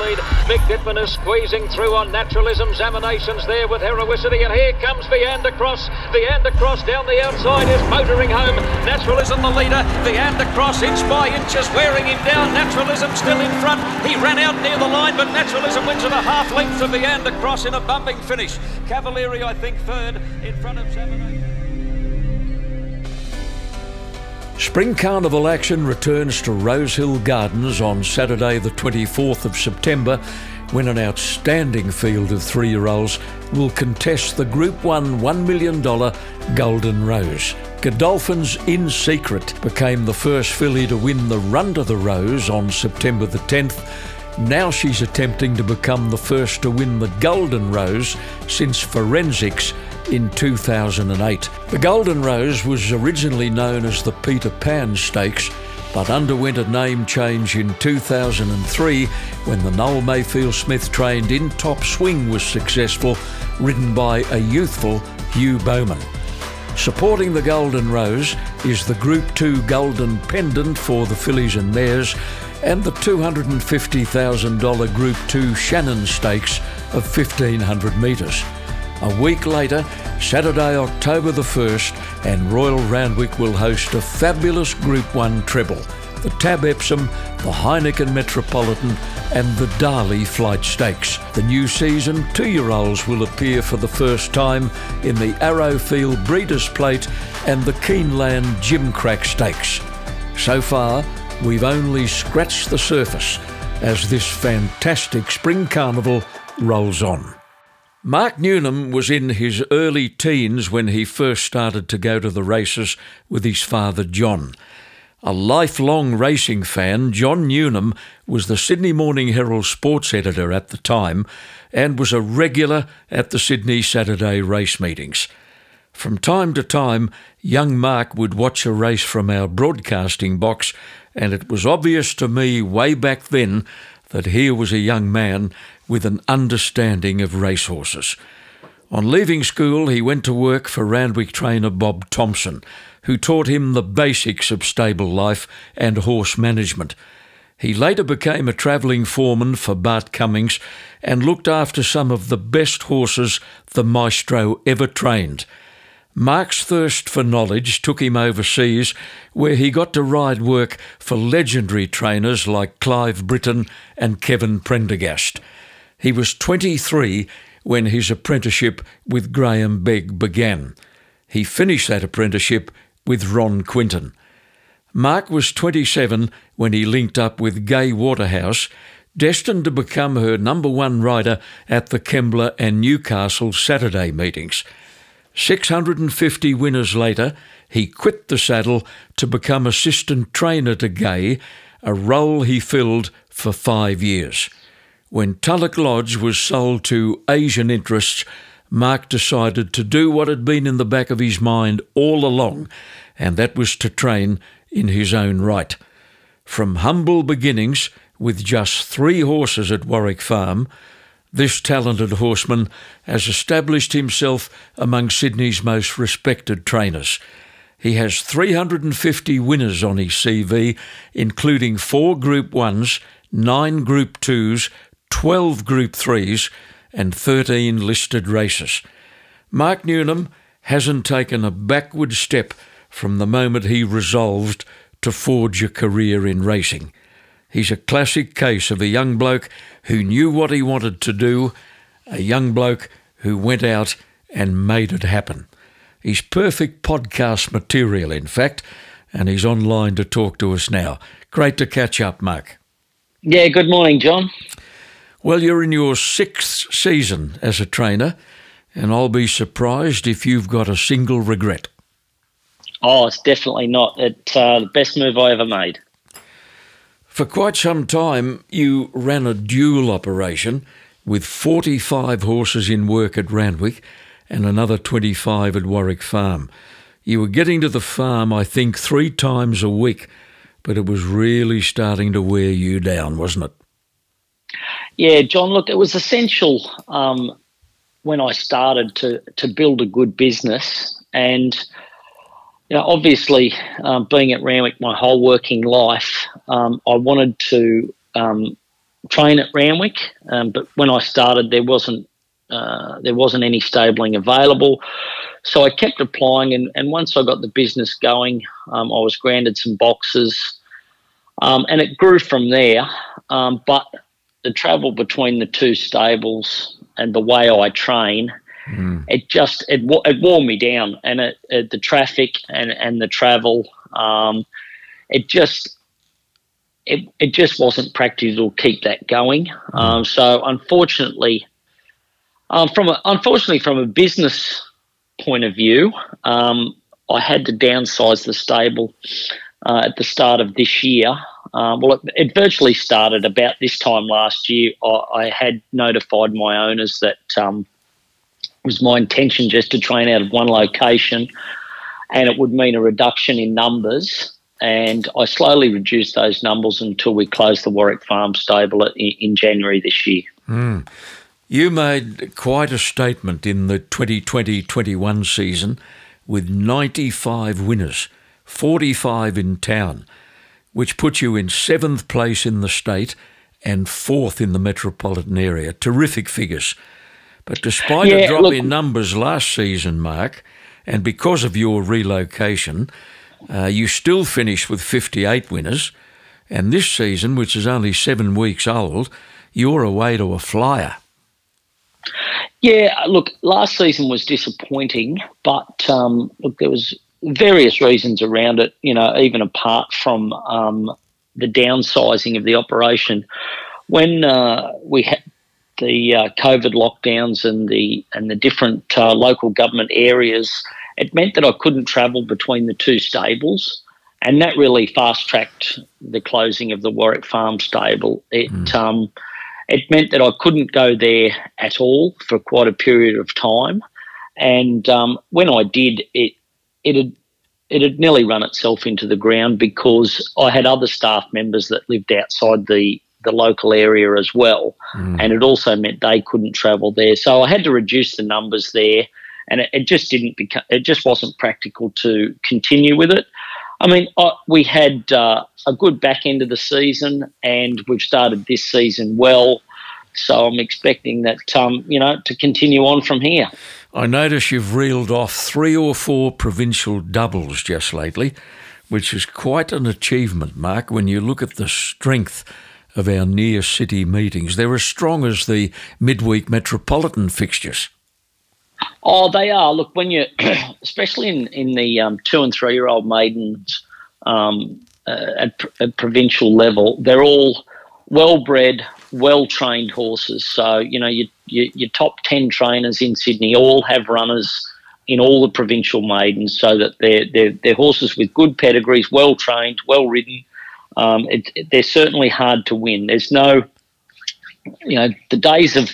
lead. Mick Dittman is squeezing through on naturalism. Examinations there with Heroicity. And here comes Veandercross. Viander across down the outside is motoring home. Naturalism the leader. Veandercross inch by inches wearing him down. Naturalism still in front. He ran out near the line, but Naturalism wins at a half length to Veandercross in a bumping finish. Cavalieri, I think, third in front of Examination. Spring Carnival action returns to Rosehill Gardens on Saturday, the 24th of September, when an outstanding field of three year olds will contest the Group 1 $1 million Golden Rose. Godolphin's In Secret became the first filly to win the Run to the Rose on September the 10th. Now she's attempting to become the first to win the Golden Rose since Forensics in 2008. The Golden Rose was originally known as the Peter Pan Stakes, but underwent a name change in 2003 when the Noel Mayfield Smith trained in top swing was successful, ridden by a youthful Hugh Bowman. Supporting the Golden Rose is the Group 2 Golden Pendant for the fillies and mares and the $250,000 Group 2 Shannon Stakes of 1500 metres. A week later, Saturday, October the 1st, and Royal Randwick will host a fabulous Group 1 treble the Tab Epsom, the Heineken Metropolitan, and the Darley Flight Stakes. The new season, two year olds will appear for the first time in the Arrowfield Breeders' Plate and the Keeneland Gimcrack Stakes. So far, we've only scratched the surface as this fantastic spring carnival rolls on. Mark Newnham was in his early teens when he first started to go to the races with his father John. A lifelong racing fan, John Newnham was the Sydney Morning Herald sports editor at the time and was a regular at the Sydney Saturday race meetings. From time to time, young Mark would watch a race from our broadcasting box, and it was obvious to me way back then that here was a young man with an understanding of racehorses. On leaving school, he went to work for Randwick trainer Bob Thompson, who taught him the basics of stable life and horse management. He later became a travelling foreman for Bart Cummings and looked after some of the best horses the maestro ever trained. Mark's thirst for knowledge took him overseas, where he got to ride work for legendary trainers like Clive Brittain and Kevin Prendergast. He was 23 when his apprenticeship with Graham Begg began. He finished that apprenticeship with Ron Quinton. Mark was 27 when he linked up with Gai Waterhouse, destined to become her number one rider at the Kembla and Newcastle Saturday meetings. 650 winners later, he quit the saddle to become assistant trainer to Gai, a role he filled for five years. When Tulloch Lodge was sold to Asian interests, Mark decided to do what had been in the back of his mind all along, and that was to train in his own right. From humble beginnings, with just three horses at Warwick Farm, this talented horseman has established himself among Sydney's most respected trainers. He has 350 winners on his CV, including four Group 1s, nine Group 2s, 12 Group 3s, and 13 listed races. Mark Newnham hasn't taken a backward step from the moment he resolved to forge a career in racing. He's a classic case of a young bloke who knew what he wanted to do, a young bloke who went out and made it happen. He's perfect podcast material, in fact, and he's online to talk to us now. Great to catch up, Mark. Yeah, good morning, John. Well, you're in your sixth season as a trainer, and I'll be surprised if you've got a single regret. Oh, it's definitely not. It's uh, the best move I ever made. For quite some time, you ran a dual operation with 45 horses in work at Randwick and another 25 at Warwick Farm. You were getting to the farm, I think, three times a week, but it was really starting to wear you down, wasn't it? Yeah, John, look, it was essential um, when I started to, to build a good business. And you know, obviously, um, being at Randwick my whole working life, um, I wanted to um, train at Randwick, um, but when I started, there wasn't uh, there wasn't any stabling available. So I kept applying, and, and once I got the business going, um, I was granted some boxes, um, and it grew from there. But the travel between the two stables and the way I train, mm. it just it it wore me down, and it, it the traffic and and the travel, um, it just it, it just wasn't practical to keep that going. Mm. Um, so unfortunately, um, from a, unfortunately from a business point of view, um, I had to downsize the stable uh, at the start of this year. Um, well, it, it, virtually started about this time last year. I, I had notified my owners that um, was my intention just to train out of one location, and it would mean a reduction in numbers and I slowly reduced those numbers until we closed the Warwick Farm stable in, January this year. Mm. You made quite a statement in the 2020 21 season with 95 winners, 45 in town, which puts you in seventh place in the state and fourth in the metropolitan area. Terrific figures. But despite yeah, a drop look, in numbers last season, Mark, and because of your relocation, uh, you still finished with 58 winners, and this season, which is only seven weeks old, you're away to a flyer. Yeah, look, last season was disappointing, but um, look, there was various reasons around it. You know, even apart from um, the downsizing of the operation, when uh, we had the uh, COVID lockdowns and the and the different uh, local government areas it meant that I couldn't travel between the two stables. And that really fast tracked the closing of the Warwick Farm stable. It mm. um, it meant that I couldn't go there at all for quite a period of time. And um, when I did, it it had it had nearly run itself into the ground because I had other staff members that lived outside the the local area as well, mm. and it also meant they couldn't travel there. So I had to reduce the numbers there and it, it just didn't become. It just wasn't practical to continue with it. I mean, I, we had uh, a good back end of the season, and we've started this season well. So I'm expecting that, um, you know, to continue on from here. I notice you've reeled off three or four provincial doubles just lately, which is quite an achievement, Mark, when you look at the strength of our near city meetings. They're as strong as the midweek metropolitan fixtures. Oh, they are. Look, when you, especially in in the um, two and three year old maidens um, uh, at, at, provincial level, they're all well bred, well trained horses. So you know, your, your, your top ten trainers in Sydney all have runners in all the provincial maidens, so that they're they're, they're horses with good pedigrees, well trained, well ridden. Um, it, it, they're certainly hard to win. There's no, you know, the days of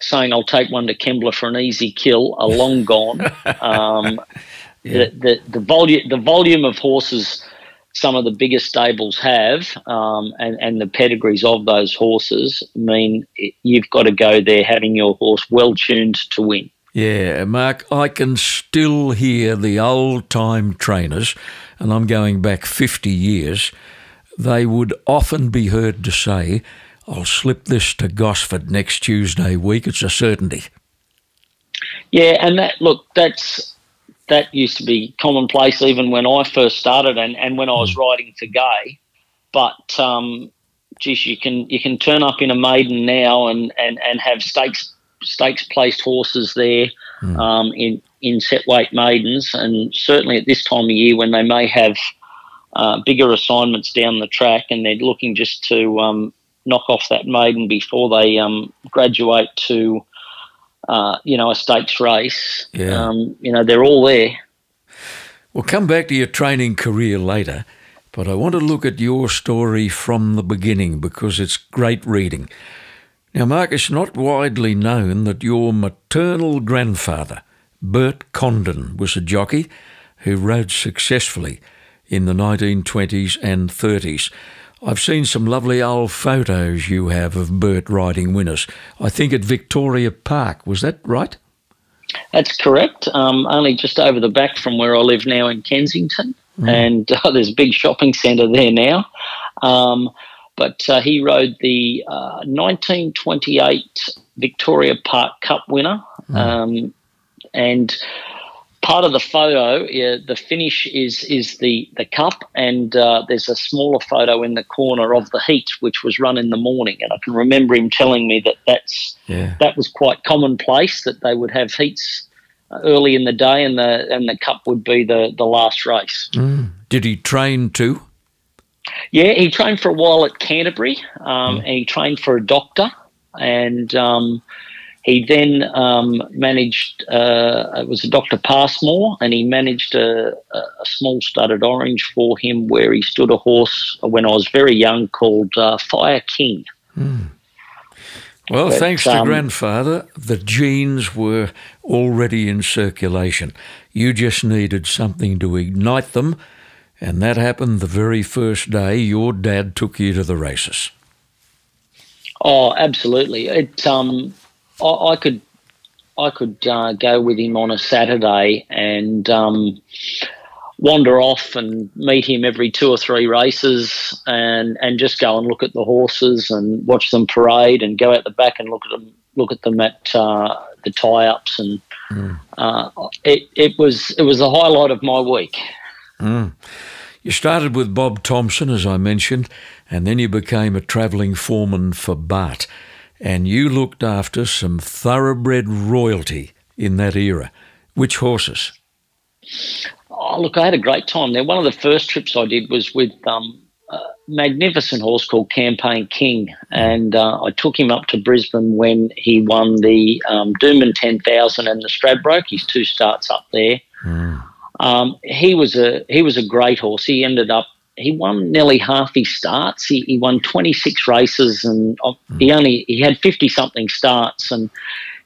saying I'll take one to Kembla for an easy kill are long gone. Um, yeah. the, the, the volume the volume of horses some of the biggest stables have um, and, and the pedigrees of those horses mean you've got to go there having your horse well tuned to win. Yeah, Mark, I can still hear the old time trainers, and I'm going back 50 years. They would often be heard to say, I'll slip this to Gosford next Tuesday week. It's a certainty. Yeah, and that look, that's that used to be commonplace even when I first started and, and when I was writing for Gai. But um, geez, you can you can turn up in a maiden now and, and, and have stakes stakes placed horses there mm. um, in in set weight maidens, and certainly at this time of year when they may have uh, bigger assignments down the track and they're looking just to um, knock off that maiden before they um, graduate to, uh, you know, a stakes race. Yeah. Um, you know, they're all there. We'll come back to your training career later, but I want to look at your story from the beginning because it's great reading. Now, Mark, it's not widely known that your maternal grandfather, Bert Condon, was a jockey who rode successfully in the 1920s and 30s. I've seen some lovely old photos you have of Bert riding winners. I think at Victoria Park. Was that right? That's correct. Um, only just over the back from where I live now in Kensington, mm. and uh, there's a big shopping centre there now. Um, but uh, he rode the uh, 1928 Victoria Park Cup winner. Mm. Um, and part of the photo, yeah, the finish is is the the cup, and uh, there's a smaller photo in the corner of the heat, which was run in the morning. And I can remember him telling me that that's yeah. that was quite commonplace that they would have heats early in the day, and the and the cup would be the the last race. Mm. Did he train too? Yeah, he trained for a while at Canterbury, um, mm. and he trained for a doctor, and um, he then um, managed. Uh, it was a Dr. Passmore, and he managed a, a, small studded orange for him, where he stood a horse when I was very young called uh, Fire King. Mm. Well, but, thanks to um, grandfather, the genes were already in circulation. You just needed something to ignite them, and that happened the very first day your dad took you to the races. Oh, absolutely. It um, I, I could I could uh, go with him on a Saturday and um, wander off and meet him every two or three races and and just go and look at the horses and watch them parade and go out the back and look at them look at them at uh, the tie ups and mm. uh, it it was it was the highlight of my week. Mm. You started with Bob Thompson, as I mentioned, and then you became a travelling foreman for Bart, and you looked after some thoroughbred royalty in that era. Which horses? Oh, look, I had a great time there. One of the first trips I did was with um, a magnificent horse called Campaign King, and uh, I took him up to Brisbane when he won the um, Doomben 10,000 and the Stradbroke. His two starts up there. Mm. Um, he was a he was a great horse. He ended up he won nearly half his starts. He, he won 26 races, and mm. he only he had 50 something starts, and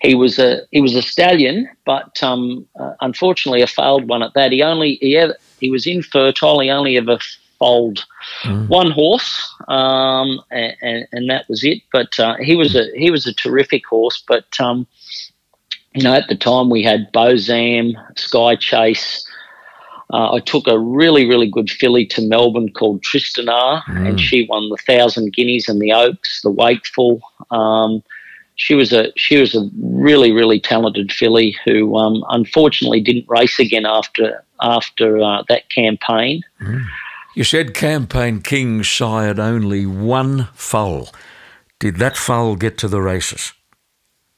he was a he was a stallion, but um, uh, unfortunately a failed one at that. He only he he was infertile. He only ever foaled mm. one horse, um, and, and, that was it. But uh, he was a he was a terrific horse. But um, you know, at the time we had Beau Zam, Sky Chase. Uh, I took a really, really good filly to Melbourne called Tristanagh, mm. and she won the Thousand Guineas and the Oaks, the Wakeful. Um, she was a she was a really really talented filly who um, unfortunately didn't race again after after uh, that campaign. Mm. You said Campaign King sired only one foal. Did that foal get to the races?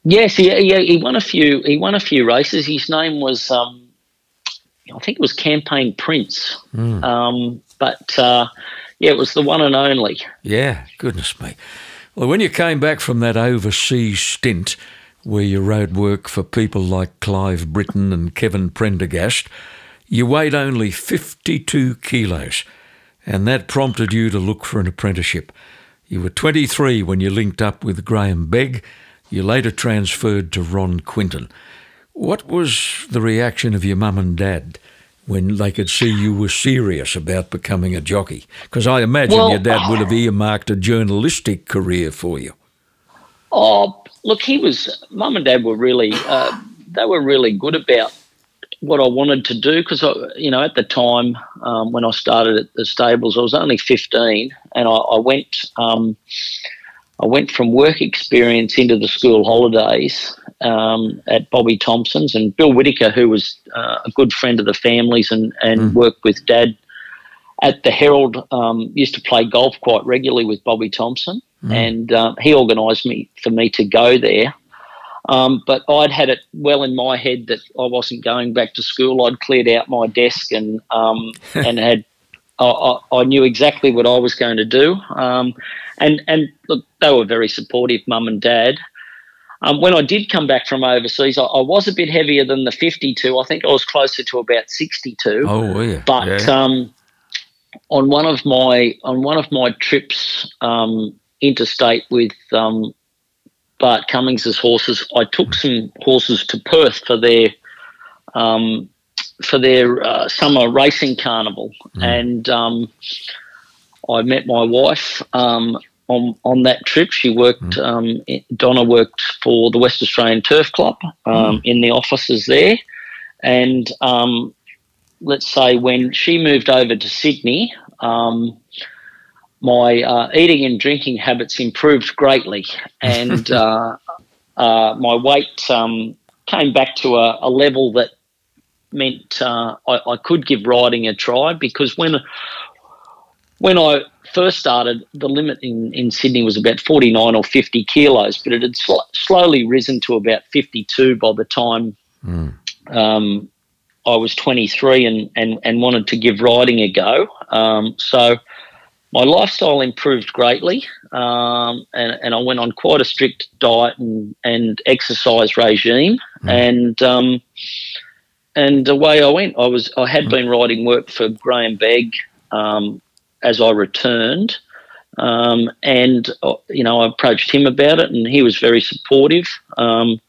Yes, he, he, he won a few. He won a few races. His name was um, I think it was Campaign Prince. Mm. Um, but uh, yeah, it was the one and only. Yeah, goodness me. Well, when you came back from that overseas stint where you rode work for people like Clive Brittain and Kevin Prendergast, you weighed only 52 kilos, and that prompted you to look for an apprenticeship. You were 23 when you linked up with Graham Begg. You later transferred to Ron Quinton. What was the reaction of your mum and dad when they could see you were serious about becoming a jockey? Because I imagine well, your dad would have earmarked a journalistic career for you. Oh, look, he was. Mum and dad were really. Uh, they were really good about what I wanted to do because you know at the time um, when I started at the stables, I was only fifteen, and I, I went. Um, I went from work experience into the school holidays um, at Bobby Thompson's and Bill Whitaker, who was uh, a good friend of the families and, and mm. worked with Dad at the Herald, um, used to play golf quite regularly with Bobby Thompson, mm. and uh, he organised me for me to go there. Um, but I'd had it well in my head that I wasn't going back to school. I'd cleared out my desk and um, and had I, I, knew exactly what I was going to do. Um, and and look, they were very supportive, mum and dad. Um, when I did come back from overseas, I, I, was a bit heavier than the 52. I think I was closer to about 62. Oh, yeah. But yeah. Um, on one of my on one of my trips um, interstate with um, Bart Cummings's horses, I took some horses to Perth for their um, for their uh, summer racing carnival, mm. and um, I met my wife um, on on that trip. She worked. Mm. Um, Donna worked for the West Australian Turf Club um, mm. in the offices there, and um, let's say when she moved over to Sydney, um, my uh, eating and drinking habits improved greatly, and uh, uh, my weight um, came back to a, a level that meant uh, I, I, could give riding a try because when when I first started, the limit in, in Sydney was about 49 or 50 kilos, but it had sl- slowly risen to about 52 by the time mm. um, I was 23 and, and, and wanted to give riding a go. Um, so my lifestyle improved greatly, um, and, and I went on quite a strict diet and, and exercise regime, mm. and um, and away I went. I was I had mm. been riding work for Graham Begg um, as I returned, um, and uh, you know I approached him about it, and he was very supportive. Um,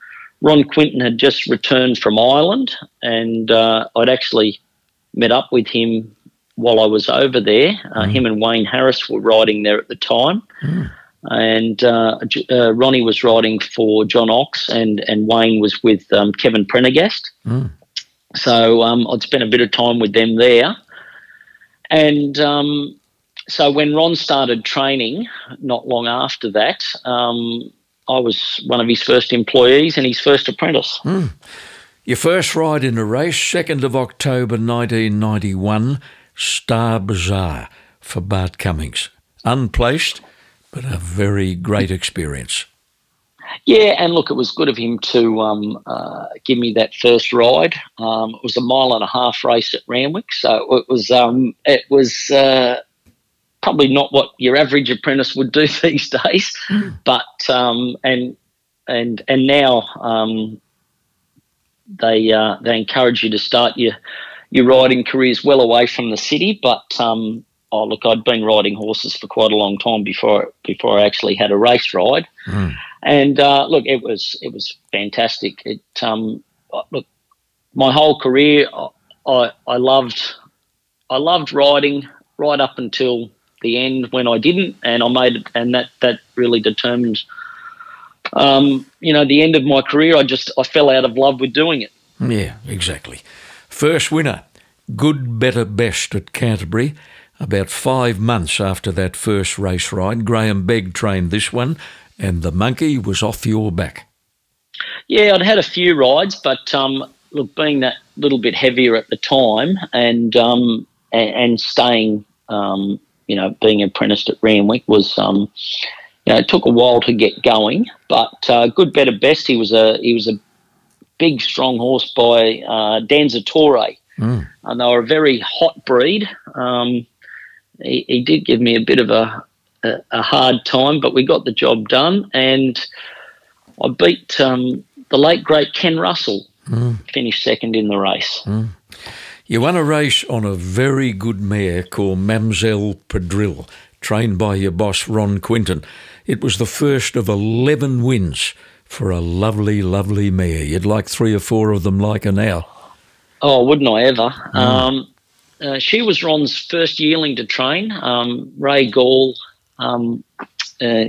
Ron Quinton had just returned from Ireland, and uh, I'd actually met up with him while I was over there. Uh, mm. Him and Wayne Harris were riding there at the time. Mm. And uh, uh, Ronnie was riding for John Oxx, and, and Wayne was with um, Kevin Prendergast. Mm. So um, I'd spent a bit of time with them there. And um, so when Ron started training, not long after that, um, I was one of his first employees and his first apprentice. Mm. Your first ride in a race, 2nd of October 1991, Star Bazaar for Bart Cummings. Unplaced, but a very great experience. Yeah, and look, it was good of him to um, uh, give me that first ride. Um, it was a mile and a half race at Randwick, so it was um, it was uh, probably not what your average apprentice would do these days, mm. but um, and and and now um, they uh, they encourage you to start your your riding careers well away from the city. But um, oh, look, I'd been riding horses for quite a long time before before I actually had a race ride. Mm. And uh, look, it was it was fantastic. It um, look, my whole career, I I loved I loved riding right up until the end when I didn't, and I made it, and that that really determined. Um, you know, the end of my career, I just I fell out of love with doing it. Yeah, exactly. First winner, good, better, best at Canterbury. About five months after that first race ride, Graham Begg trained this one, and the monkey was off your back. Yeah, I'd had a few rides, but um, look, being that little bit heavier at the time, and um, and, and, staying, um, you know, being apprenticed at Randwick was, um, you know, it took a while to get going. But uh, good, better, best. He was a he was a big, strong horse by uh, Danzatore. Mm. And they were a very hot breed. Um, he, he, did give me a bit of a, a, a, hard time, but we got the job done. And I beat um, the late, great Ken Russell, mm. finished second in the race. Mm. You won a race on a very good mare called Mamselle Padrille, trained by your boss, Ron Quinton. It was the first of 11 wins for a lovely, lovely mare. You'd like three or four of them like her now. Oh, wouldn't I ever? Mm. Um, uh, she was Ron's first yearling to train. Um, Ray Gall um, uh,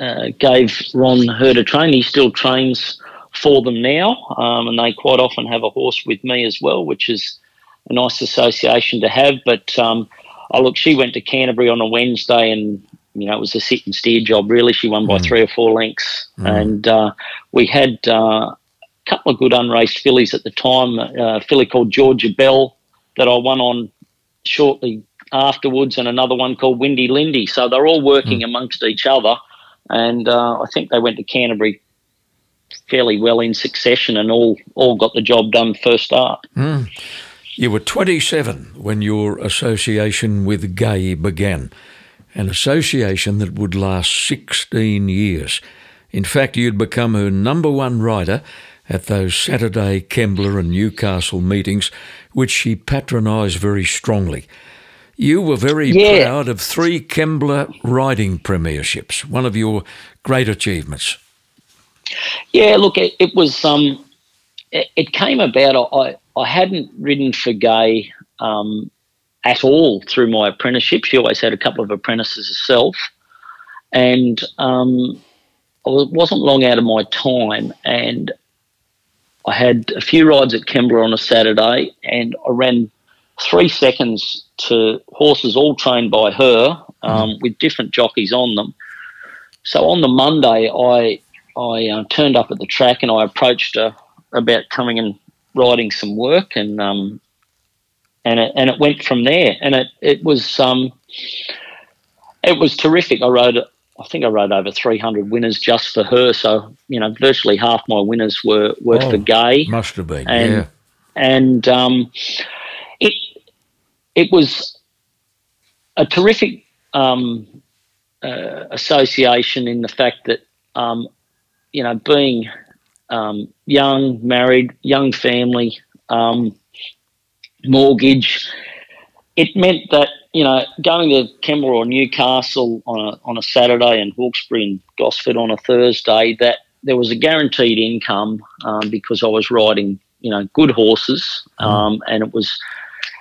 uh, gave Ron her to train. He still trains for them now, um, and they quite often have a horse with me as well, which is a nice association to have. But um, oh, look, she went to Canterbury on a Wednesday and you know, it was a sit and steer job. Really, she won by mm. three or four lengths, mm. and uh, we had uh, a couple of good unraced fillies at the time. Uh, a filly called Georgia Bell that I won on shortly afterwards, and another one called Windy Lindy. So they're all working mm. amongst each other, and uh, I think they went to Canterbury fairly well in succession, and all all got the job done first start. You were 27 when your association with Gai began an association that would last 16 years. In fact, you'd become her number one rider at those Saturday Kembla and Newcastle meetings, which she patronised very strongly. You were very yeah. proud of three Kembla riding premierships, one of your great achievements. Yeah, look, it, it was. Um, it, it, came about. I I hadn't ridden for Gai um, at all through my apprenticeship. She always had a couple of apprentices herself. And um, I wasn't long out of my time. And I had a few rides at Kembla on a Saturday, and I ran three seconds to horses all trained by her um, mm. with different jockeys on them. So on the Monday, I I uh, turned up at the track and I approached her about coming and riding some work, and um, and it, and it went from there. And it it was um, it was terrific. I wrote I think I wrote over 300 winners just for her. So, you know, virtually half my winners were, were oh, for Gai. Must have been, and, yeah. And um, it, it was a terrific um, uh, association in the fact that, um, you know, being um, young, married, young family, um, mortgage, it meant that you know, going to Kembla or Newcastle on a, on a Saturday and Hawkesbury and Gosford on a Thursday, that there was a guaranteed income um, because I was riding, you know, good horses, mm. um, and it was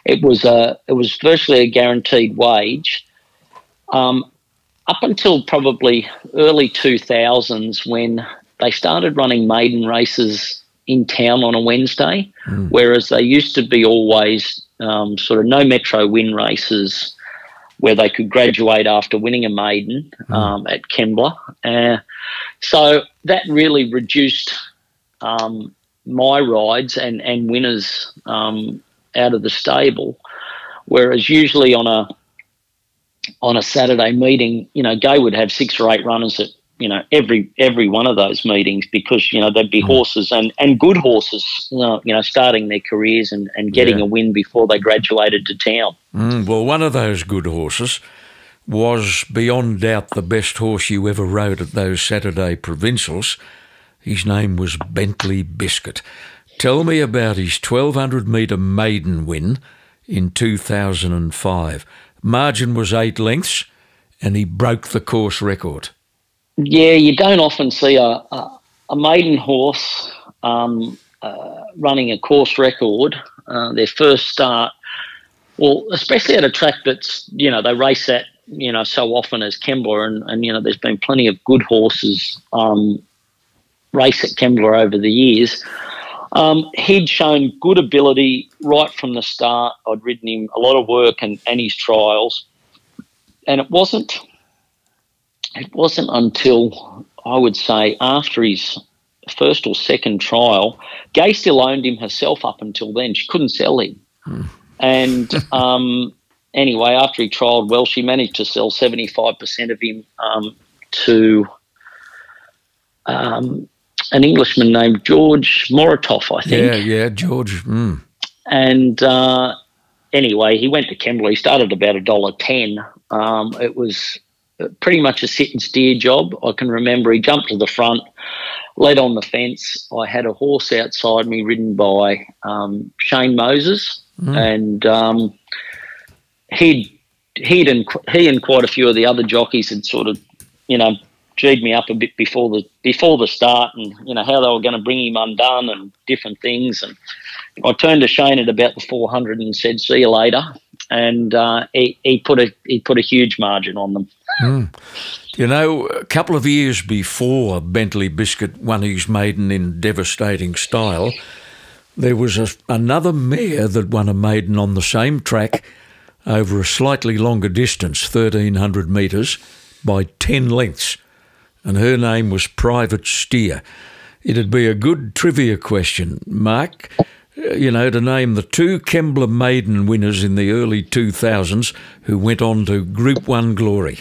it was a it was virtually a guaranteed wage. Um, up until probably early 2000s when they started running maiden races in town on a Wednesday, mm. whereas they used to be always um, sort of no metro win races where they could graduate after winning a maiden mm. um, at Kembla. Uh, so that really reduced um, my rides and, and winners um, out of the stable. Whereas usually on a on a Saturday meeting, you know, Gai would have six or eight runners at you know every every one of those meetings because you know there'd be mm. horses and and good horses you know, you know starting their careers and, and getting yeah. a win before they graduated to town. Mm, well, one of those good horses was beyond doubt the best horse you ever rode at those Saturday provincials. His name was Bentley Biscuit. Tell me about his 1200 metre maiden win in 2005. Margin was eight lengths and he broke the course record. Yeah, you don't often see a, a, a maiden horse um, uh, running a course record, uh, their first start. Well, especially at a track that's, you know, they race at, you know, so often as Kembla, and, and you know, there's been plenty of good horses um, race at Kembla over the years. Um, he'd shown good ability right from the start. I'd ridden him a lot of work and, and his trials. And it wasn't it wasn't until I would say after his first or second trial, Gai still owned him herself up until then. She couldn't sell him. Hmm. And um, anyway, after he trialled well, she managed to sell 75% of him um, to um, an Englishman named George Moritov, I think. Yeah, yeah, George. Mm. And uh, anyway, he went to Kembla. He started about a dollar ten. Um, it was pretty much a sit and steer job. I can remember he jumped to the front, led on the fence. I had a horse outside me ridden by um, Shane Moses, mm. and um, he'd he'd and he and quite a few of the other jockeys had sort of, you know, G'd me up a bit before the before the start, and you know how they were going to bring him undone and different things. And I turned to Shane at about the 400 and said, "See you later." And uh, he, he put a he put a huge margin on them. Mm. You know, a couple of years before Bentley Biscuit won his maiden in devastating style, there was a, another mare that won a maiden on the same track over a slightly longer distance, 1300 metres, by 10 lengths and her name was Private Steer. It'd be a good trivia question, Mark, uh, you know, to name the two Kembla maiden winners in the early 2000s who went on to Group 1 glory.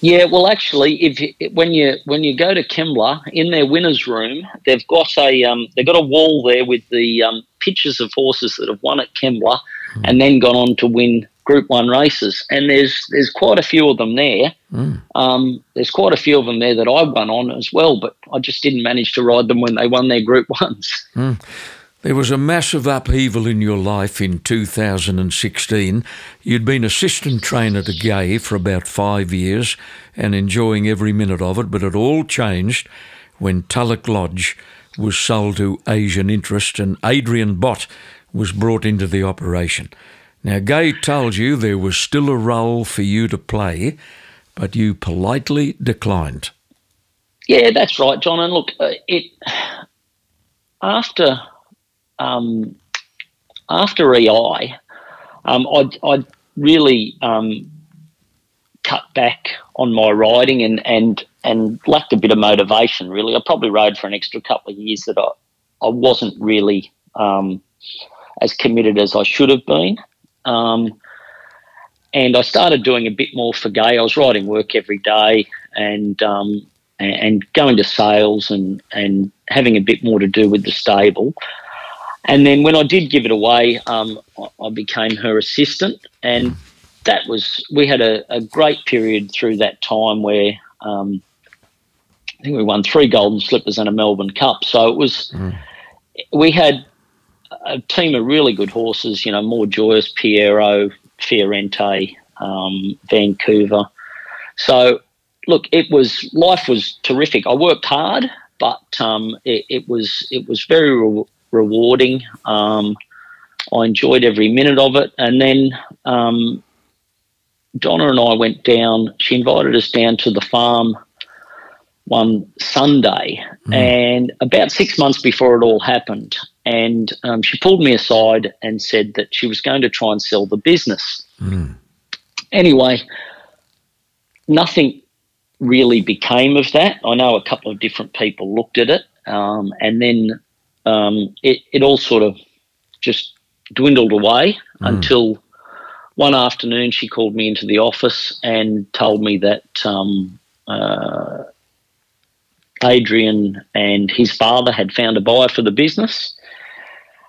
Yeah, well, actually, if when you when you go to Kembla in their winners' room, they've got a um, they've got a wall there with the um, pictures of horses that have won at Kembla mm. and then gone on to win Group One races, and there's there's quite a few of them there. Mm. Um, there's quite a few of them there that I won on as well, but I just didn't manage to ride them when they won their Group Ones. Mm. There was a massive upheaval in your life in 2016. You'd been assistant trainer to Gai for about five years and enjoying every minute of it, but it all changed when Tulloch Lodge was sold to Asian interest and Adrian Bott was brought into the operation. Now, Gai told you there was still a role for you to play, but you politely declined. Yeah, that's right, John. And look, uh, it after um, after EI, um, I'd, I'd really um, cut back on my riding and, and and lacked a bit of motivation. Really, I probably rode for an extra couple of years that I I wasn't really um, as committed as I should have been. Um, and I started doing a bit more for Gai. I was riding work every day and um, and going to sales and and having a bit more to do with the stable. And then when I did give it away, um, I became her assistant, and that was we had a, a great period through that time where um, I think we won three Golden Slippers and a Melbourne Cup. So it was mm. we had a team of really good horses. You know, more joyous Pierro, Fiorente, um, Vancouver. So look, it was life was terrific. I worked hard, but um, it, it, was it was very re- rewarding. Um, I enjoyed every minute of it, and then um, Donna and I went down. She invited us down to the farm one Sunday, mm. and about six months before it all happened, and um, she pulled me aside and said that she was going to try and sell the business. Mm. Anyway, nothing really became of that. I know a couple of different people looked at it, um, and then um, it, it all sort of just dwindled away mm. until one afternoon she called me into the office and told me that um, uh, Adrian and his father had found a buyer for the business.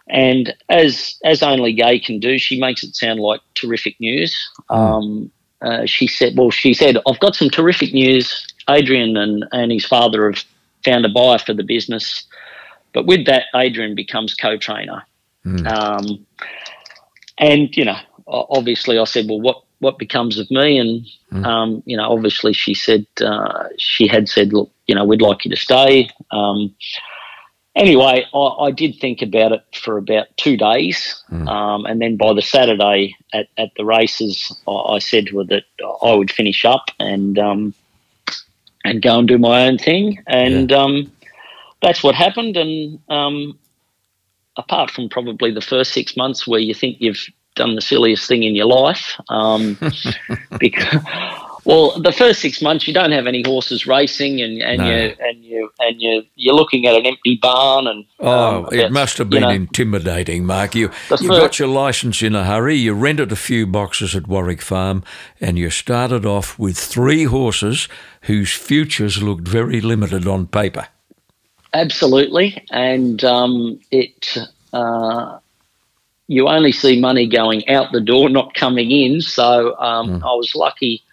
And as as only Gai can do, she makes it sound like terrific news. Mm. Um, uh, she said, "Well, she said I've got some terrific news. Adrian and and his father have found a buyer for the business, but with that, Adrian becomes co-trainer. Mm. Um, and you know, obviously, I said, well, what what becomes of me? And mm. um, you know, obviously, she said uh, she had said, look, you know, we'd like you to stay. Um, anyway, I, I, did think about it for about two days, mm. um, and then by the Saturday at, at the races, I, I, said to her that I would finish up and um, and go and do my own thing, and yeah. That's what happened. And um, apart from probably the first six months where you think you've done the silliest thing in your life, um, because well, the first six months you don't have any horses racing, and, and no. you and you and you you're looking at an empty barn, and oh, um, it must have been you know, intimidating, Mark. You you got your license in a hurry. You rented a few boxes at Warwick Farm, and you started off with three horses whose futures looked very limited on paper. Absolutely, and um, it. Uh, you only see money going out the door, not coming in. So um, mm. I was lucky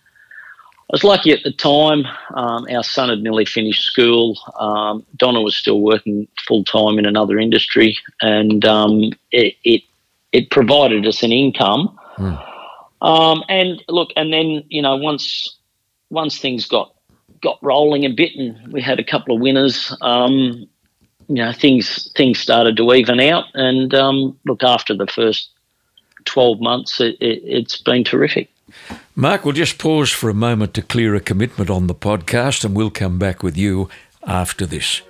I was lucky at the time. Um, our son had nearly finished school. Um, Donna was still working full time in another industry, and um, it, it, it provided us an income. Mm. and look, and then you know once once things got got rolling a bit, and we had a couple of winners. Um, you know things things started to even out, and um, look after the first twelve months, it, it, it's been terrific. Mark, we'll just pause for a moment to clear a commitment on the podcast and we'll come back with you after this.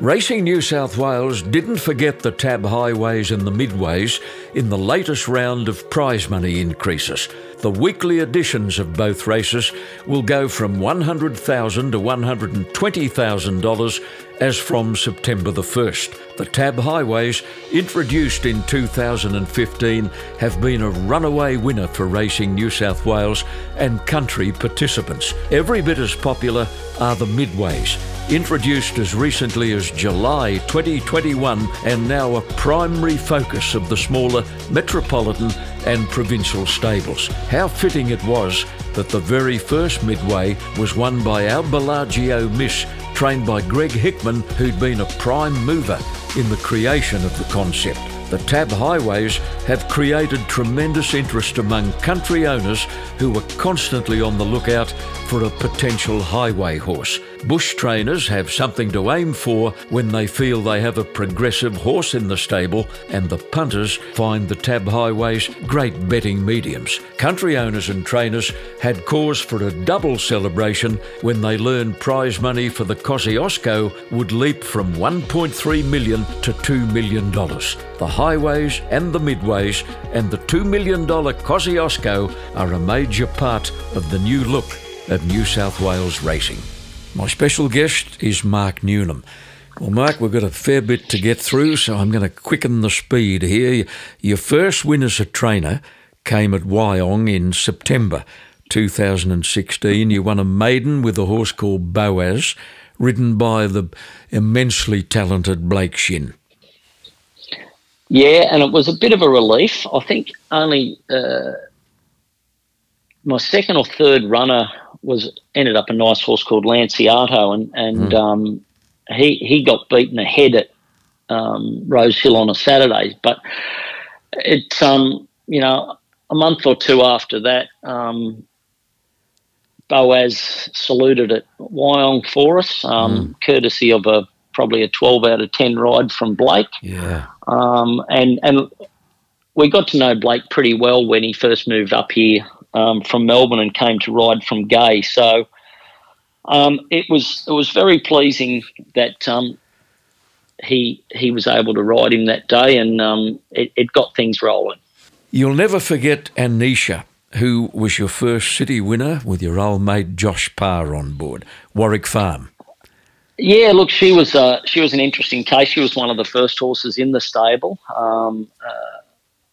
Racing New South Wales didn't forget the tab highways and the midways in the latest round of prize money increases. The weekly editions of both races will go from 100,000 to $120,000 as from September the 1st. The tab highways, introduced in 2015, have been a runaway winner for Racing New South Wales and country participants. Every bit as popular are the midways, introduced as recently as July 2021 and now a primary focus of the smaller metropolitan and provincial stables. How fitting it was that the very first midway was won by our Bellagio Miss, trained by Greg Hickman, who'd been a prime mover in the creation of the concept. The tab highways have created tremendous interest among country owners who are constantly on the lookout for a potential highway horse. Bush trainers have something to aim for when they feel they have a progressive horse in the stable, and the punters find the Tab Highways great betting mediums. Country owners and trainers had cause for a double celebration when they learned prize money for the Kosciuszko would leap from 1.3 million to 2 million dollars. The highways and the midways and the $2 million Kosciuszko are a major part of the new look of New South Wales racing. My special guest is Mark Newnham. Well, Mark, we've got a fair bit to get through, so I'm going to quicken the speed here. Your first win as a trainer came at Wyong in September 2016. You won a maiden with a horse called Boaz, ridden by the immensely talented Blake Shin. Yeah, and it was a bit of a relief. I think only uh, my second or third runner was ended up a nice horse called Lanciato, and and mm. um, he he got beaten ahead at um, Rose Hill on a Saturday. But it's um, you know a month or two after that, um, Boaz saluted at Wyong for us, um, mm. courtesy of a probably a twelve out of ten ride from Blake. Yeah, um, and and we got to know Blake pretty well when he first moved up here um, from Melbourne and came to ride from Gai. So um, it was it was very pleasing that um, he he was able to ride him that day, and um, it, it, got things rolling. You'll never forget Anisha, who was your first city winner with your old mate Josh Parr on board, Warwick Farm. Yeah, look, she was uh, she was an interesting case. She was one of the first horses in the stable. Um, uh,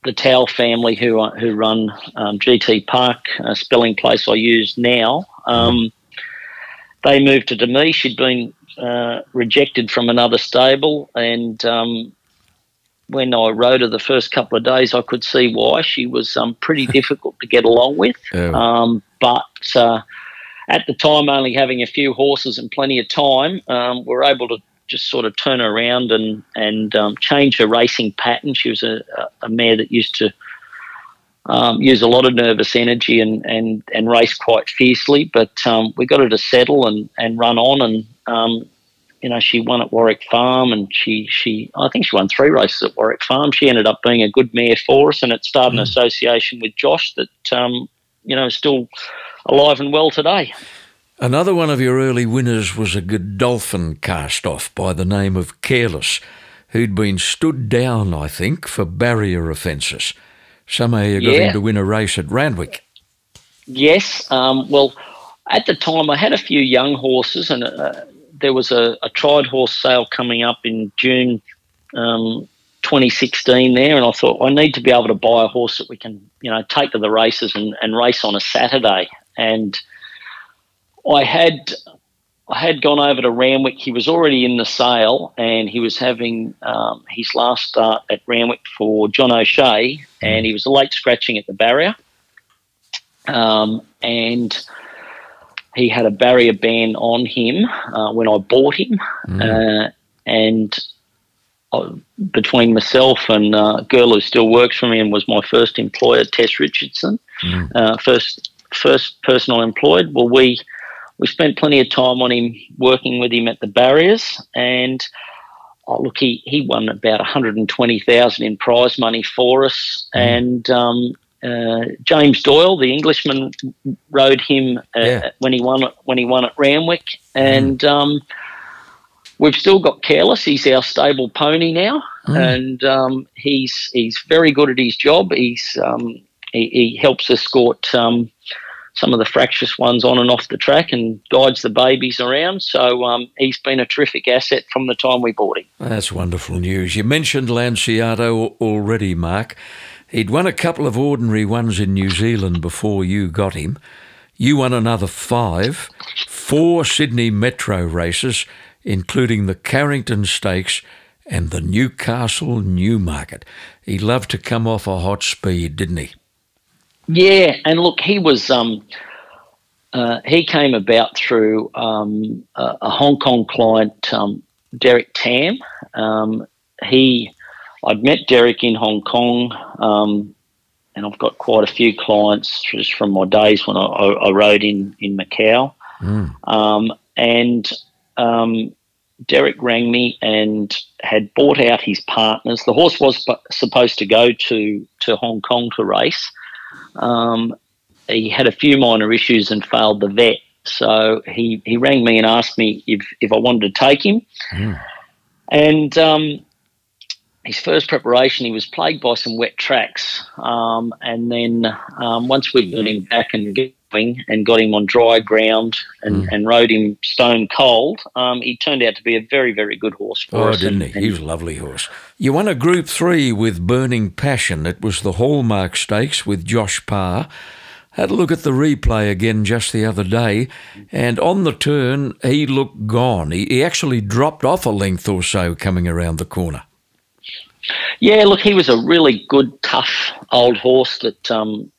the Towell family who uh, who run um, GT Park, a spelling place I use now. Um, they moved to me. She'd been uh, rejected from another stable, and um, when I rode her the first couple of days, I could see why she was um, pretty difficult to get along with. Oh. Um, but uh, at the time, only having a few horses and plenty of time, um, we are able to just sort of turn around and and um, change her racing pattern. She was a, a mare that used to um, use a lot of nervous energy and and and race quite fiercely. But um, we got her to settle and and run on, and um, you know she won at Warwick Farm, and she she I think she won three races at Warwick Farm. She ended up being a good mare for us, and it started mm. an association with Josh that um, you know is still alive and well today. Another one of your early winners was a Godolphin cast off by the name of Careless, who'd been stood down, I think, for barrier offences. Somehow you got yeah. him to win a race at Randwick. Yes. Um, well, at the time, I had a few young horses, and uh, there was a, a, tried horse sale coming up in June um, 2016 there, and I thought I need to be able to buy a horse that we can, you know, take to the races and, and race on a Saturday. And I had I had gone over to Randwick. He was already in the sale, and he was having um, his last start at Randwick for John O'Shea, and he was late scratching at the barrier, um, and he had a barrier ban on him uh, when I bought him, mm. uh, and uh, between myself and uh, a girl who still works for me and was my first employer, Tess Richardson, mm. first first person I employed. Well, we we spent plenty of time on him working with him at the barriers and oh, look he, he won about 120000 in prize money for us mm. and um, uh, James Doyle, the Englishman, rode him uh, yeah. when he won when he won at Randwick, and mm. um, we've still got Careless. He's our stable pony now, mm. and um, he's he's very good at his job. He's um, he, he, helps escort um, some of the fractious ones on and off the track and guides the babies around. So um, he's been a terrific asset from the time we bought him. That's wonderful news. You mentioned Lanciato already, Mark. He'd won a couple of ordinary ones in New Zealand before you got him. You won another five, four Sydney Metro races, including the Carrington Stakes and the Newcastle Newmarket. He loved to come off a hot speed, didn't he? Yeah, and look, he was um, uh, he came about through um, a, a, Hong Kong client, um, Derek Tam. Um, he, I'd met Derek in Hong Kong, um, and I've got quite a few clients just from my days when I, I, I rode in in Macau. Mm. and um, Derek rang me and had bought out his partners. The horse was supposed to go to, to Hong Kong to race. Um, he had a few minor issues and failed the vet. So he, he rang me and asked me if, if I wanted to take him. Mm. And um, his first preparation, he was plagued by some wet tracks. Um, and then um, once we got him back and and got him on dry ground and, mm. and rode him stone cold, um, he turned out to be a very, very good horse for oh, us. Oh, didn't he? he was a lovely horse. You won a Group 3 with Burning Passion. It was the Hallmark Stakes with Josh Parr. Had a look at the replay again just the other day, and on the turn, he looked gone. He, he actually dropped off a length or so coming around the corner. Yeah, look, he was a really good, tough old horse that um,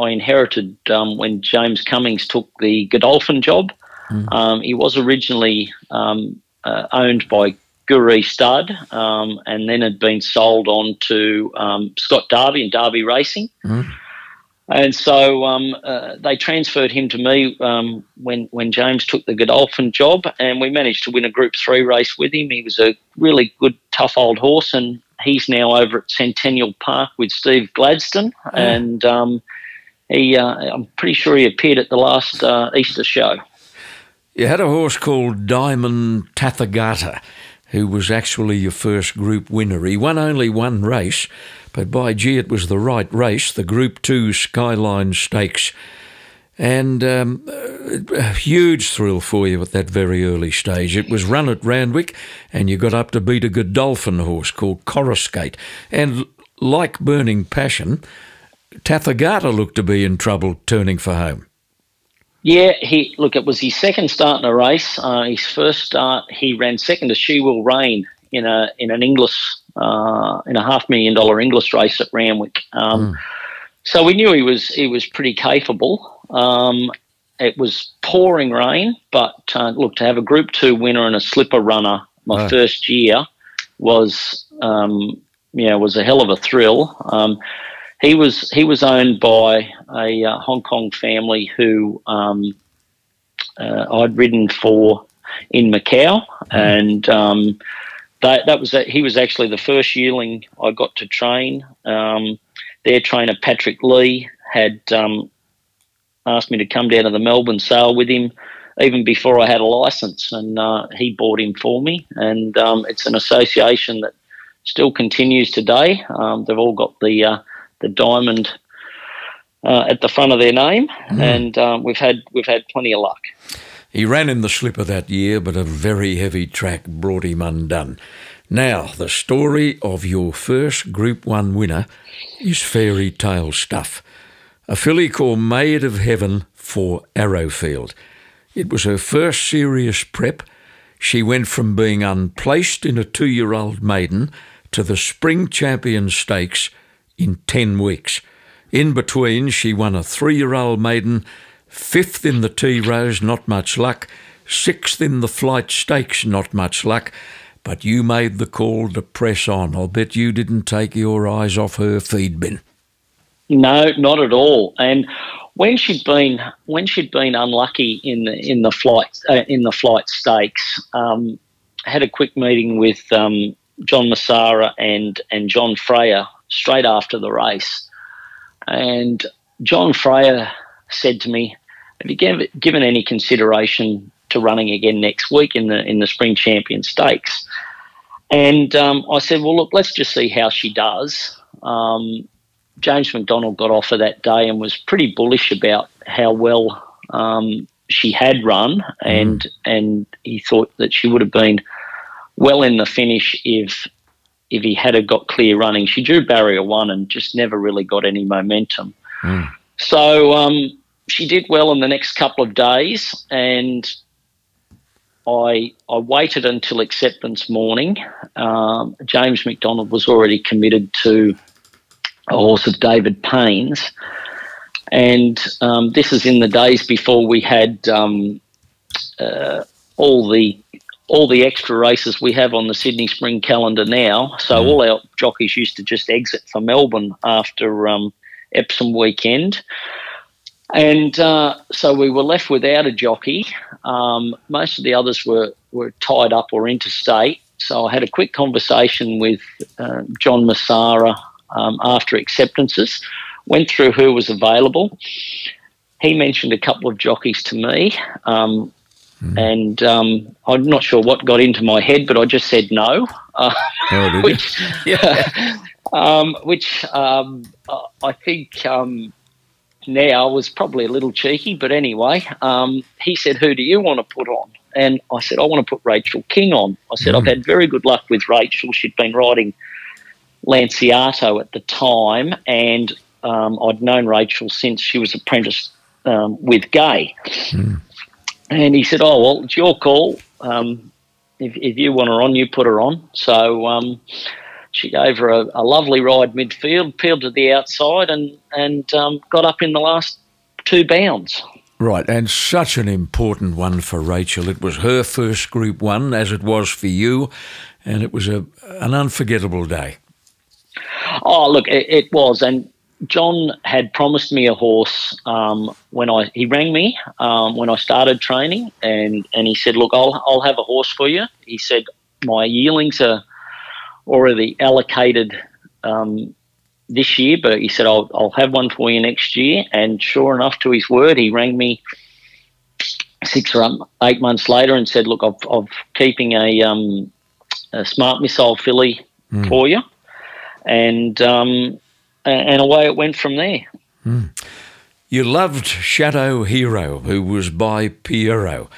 I inherited um, when James Cummings took the Godolphin job. Mm. Um, he was originally um, uh, owned by Guru Stud um, and then had been sold on to um, Scott Darby and Darby Racing. Mm. And so um, uh, they transferred him to me um, when when James took the Godolphin job, and we managed to win a Group Three race with him. He was a really good, tough old horse, and he's now over at Centennial Park with Steve Gladstone, oh. and um, he uh, I'm pretty sure he appeared at the last uh, Easter show. You had a horse called Diamond Tathagata, who was actually your first Group winner. He won only one race, but by gee, it was the right race, the Group Two Skyline Stakes. And um, a huge thrill for you at that very early stage. It was run at Randwick, and you got up to beat a Godolphin horse called Coruscate. And like Burning Passion, Tathagata looked to be in trouble turning for home. Yeah, he look. It was his second start in a race. Uh, his first start, he ran second to She Will Reign in a in an Inglis uh, in a half million dollar Inglis race at Randwick. Um, mm. So we knew he was he was pretty capable. Um, it was pouring rain, but uh, look, to have a Group Two winner and a slipper runner my first year was, um, know, was a hell of a thrill. Um, he was he was owned by a uh, Hong Kong family who um, uh, I'd ridden for in Macau, mm. and um, that that was he was actually the first yearling I got to train. Um, their trainer Patrick Lee had um, asked me to come down to the Melbourne sale with him even before I had a license, and uh, he bought him for me. And um, it's an association that still continues today. Um, they've all got the uh, the diamond uh, at the front of their name, mm. and um, we've had we've had plenty of luck. He ran in the slipper that year, but a very heavy track brought him undone. Now, the story of your first Group 1 winner is fairy tale stuff a filly called Maid of Heaven for Arrowfield. It was her first serious prep. She went from being unplaced in a two year old maiden to the Spring Champion Stakes in 10 weeks. In between, she won a three year old maiden, fifth in the Tea Rose, not much luck, sixth in the Flight Stakes, not much luck. But you made the call to press on. I'll bet you didn't take your eyes off her feed bin. No, not at all. And when she'd been when she'd been unlucky in the in the flight uh, in the flight stakes, um, had a quick meeting with um, John Messara and and John Freya straight after the race, and John Freyer said to me, "Have you given, any consideration to running again next week in the in the Spring Champion Stakes?" And um, I said, "Well, look, let's just see how she does." Um, James McDonald got off of that day and was pretty bullish about how well um, she had run, and mm. and he thought that she would have been well in the finish if if he had a got clear running. She drew barrier one and just never really got any momentum. Mm. So um, she did well in the next couple of days, and I I waited until acceptance morning. Um, James McDonald was already committed to a horse of David Payne's. And um, this is in the days before we had um, uh, all the all the extra races we have on the Sydney Spring calendar now. So mm. all our jockeys used to just exit for Melbourne after um, Epsom weekend. And uh, so we were left without a jockey. Um, most of the others were, were tied up or interstate. So I had a quick conversation with uh, John Messara um, after acceptances, went through who was available. He mentioned a couple of jockeys to me, um, mm. and um, I'm not sure what got into my head, but I just said no. Uh, oh, which, yeah. Um, which um, I think um, now was probably a little cheeky, but anyway, he said, Who do you want to put on? And I said, I want to put Rachel King on. I said, mm. I've had very good luck with Rachel. She'd been riding Lanciato at the time, and um, I'd known Rachel since she was apprenticed um, with Gai." Mm. And he said, Oh, well, it's your call. Um, if, if, you want her on, you put her on. So um, she gave her a, a, lovely ride midfield, peeled to the outside, and, and um, got up in the last two bounds. Right, and such an important one for Rachel. It was her first Group One, as it was for you, and it was a an unforgettable day. Oh, look, it, it was, and John had promised me a horse um, when I he rang me um, when I started training, and and he said, "Look, I'll I'll have a horse for you." He said, "My yearlings are already allocated um, this year, but he said, I'll, I'll have one for you next year. And sure enough, to his word, he rang me six or eight months later and said, Look, I've, I'm keeping a, um, a smart missile filly mm. for you. And, um, and away it went from there. Mm. You loved Shadow Hero, who was by Pierro,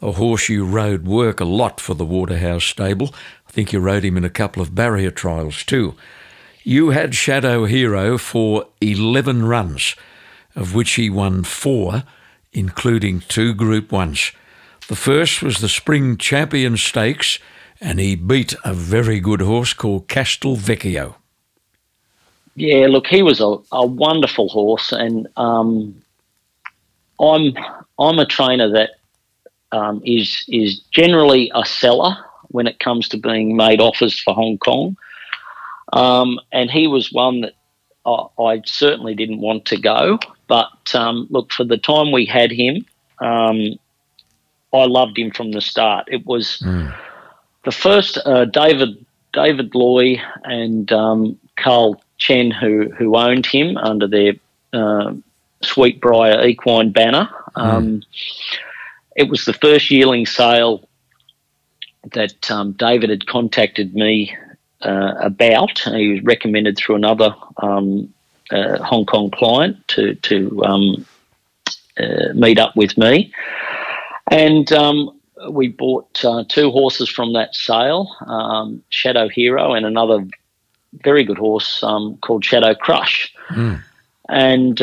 a horse you rode work a lot for the Waterhouse stable. I think you rode him in a couple of barrier trials too. You had Shadow Hero for 11 runs, of which he won four, including two Group 1s. The first was the Spring Champion Stakes, and he beat a very good horse called Castelvecchio. Yeah, look, he was a, a wonderful horse, and um, I'm I'm a trainer that um, is is generally a seller when it comes to being made offers for Hong Kong. Um, and he was one that I, I, certainly didn't want to go. But um, look, for the time we had him, um, I loved him from the start. It was mm. the first uh, David David Loy and um, Carl Chen who who owned him under their uh, Sweetbriar Equine banner. Mm. It was the first yearling sale that um, David had contacted me uh, about. He was recommended through another um, uh, Hong Kong client to to um, uh, meet up with me, and um, we bought uh, two horses from that sale: um, Shadow Hero and another very good horse um, called Shadow Crush, mm. and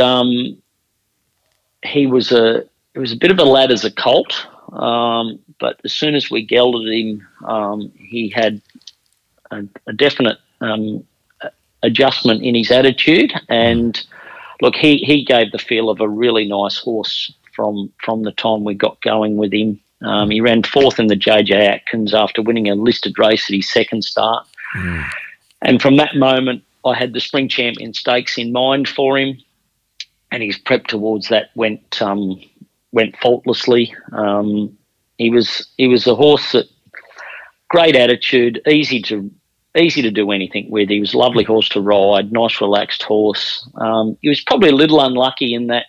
he was a it was a bit of a lad as a colt. Um, but as soon as we gelded him, um, he had a, a definite um, adjustment in his attitude. And look, he, he gave the feel of a really nice horse from from the time we got going with him. Um, he ran fourth in the JJ Atkins after winning a listed race at his second start. Mm. And from that moment, I had the Spring Champion Stakes in mind for him, and his prep towards that went um, went faultlessly. Um, he was he was a horse that great attitude, easy to easy to do anything with. He was a lovely horse to ride, nice relaxed horse. Um, he was probably a little unlucky in that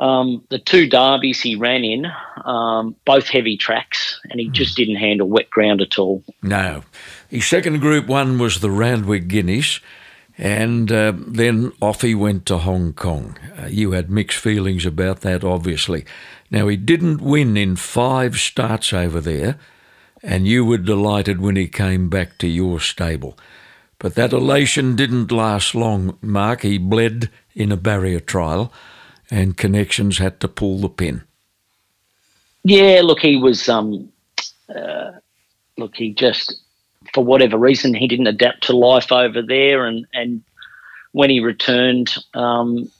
um, the two derbies he ran in, um, both heavy tracks, and he just didn't handle wet ground at all. No. His second Group 1 was the Randwick Guineas, and uh, then off he went to Hong Kong. Uh, you had mixed feelings about that, obviously. Now, he didn't win in five starts over there, and you were delighted when he came back to your stable. But that elation didn't last long, Mark. He bled in a barrier trial, and Connections had to pull the pin. Yeah, look, he was. Um, uh, look, he just, for whatever reason, he didn't adapt to life over there, and and when he returned, um,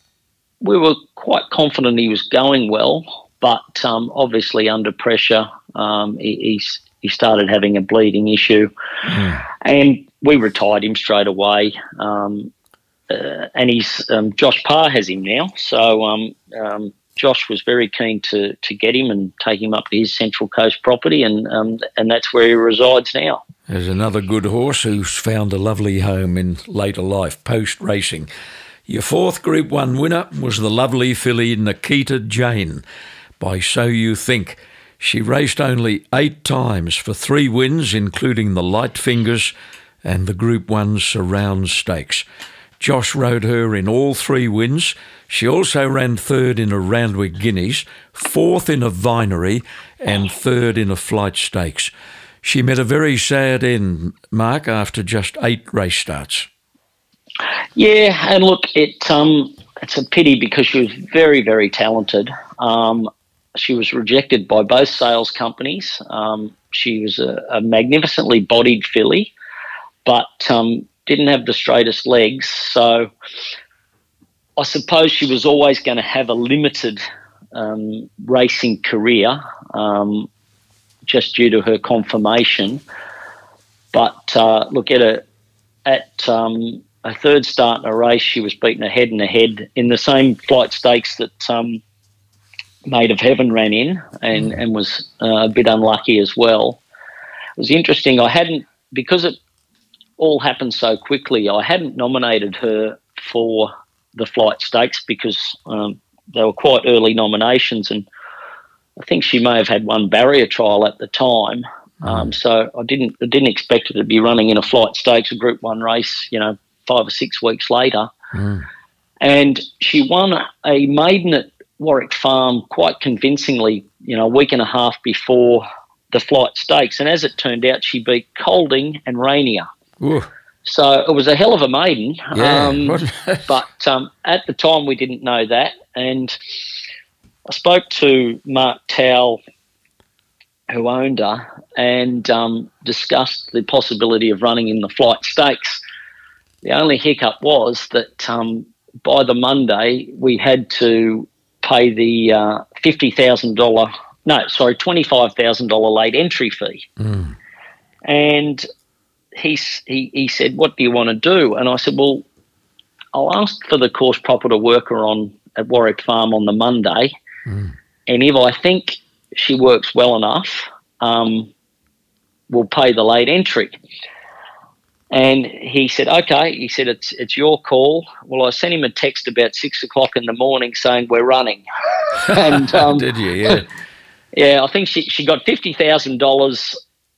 we were quite confident he was going well, but um, obviously under pressure, um, he, he's he started having a bleeding issue, mm. and we retired him straight away. Um, uh, and he's um, Josh Parr has him now. So um, um, Josh was very keen to to get him and take him up to his Central Coast property, and um, and that's where he resides now. There's another good horse who's found a lovely home in later life, post racing. Your fourth Group One winner was the lovely filly Nikita Jane. By So You Think. She raced only eight times for three wins, including the Light Fingers and the Group 1 Surround Stakes. Josh rode her in all three wins. She also ran third in a Randwick Guineas, fourth in a Vinery, and third in a Flight Stakes. She met a very sad end, Mark, after just eight race starts. Yeah, and look, it um, it's a pity because she was very, very talented. Um, she was rejected by both sales companies. Um, she was a, a, magnificently bodied filly, but um, didn't have the straightest legs. So I suppose she was always going to have a limited um, racing career um, just due to her conformation. But uh, look at a at um, a third start in a race, she was beaten ahead and ahead in the same flight stakes that um, Maid of Heaven ran in and, mm. and was uh, a bit unlucky as well. It was interesting. I hadn't, because it all happened so quickly, I hadn't nominated her for the flight stakes because um, they were quite early nominations. And I think she may have had one barrier trial at the time. Mm. Um, so I didn't I didn't expect her to be running in a flight stakes, a Group One race, you know, five or six weeks later. Mm. And she won a maiden at Warwick Farm quite convincingly, you know, a week and a half before the flight stakes. And as it turned out, she beat Colding and Rainier. Ooh. So it was a hell of a maiden. Yeah. Um, but um, at the time, we didn't know that. And I spoke to Mark Towell, who owned her, and um, discussed the possibility of running in the flight stakes. The only hiccup was that um, by the Monday, we had to pay the uh, $50,000, no, sorry, $25,000 late entry fee. Mm. And he, he, he said, What do you want to do? And I said, Well, I'll ask for the course proper to work her on at Warwick Farm on the Monday. Mm. And if I think she works well enough, um, we'll pay the late entry. And he said, "Okay." He said, "It's it's your call." Well, I sent him a text about six o'clock in the morning saying we're running. and um, did you? Yeah. Yeah, I think she she got fifty thousand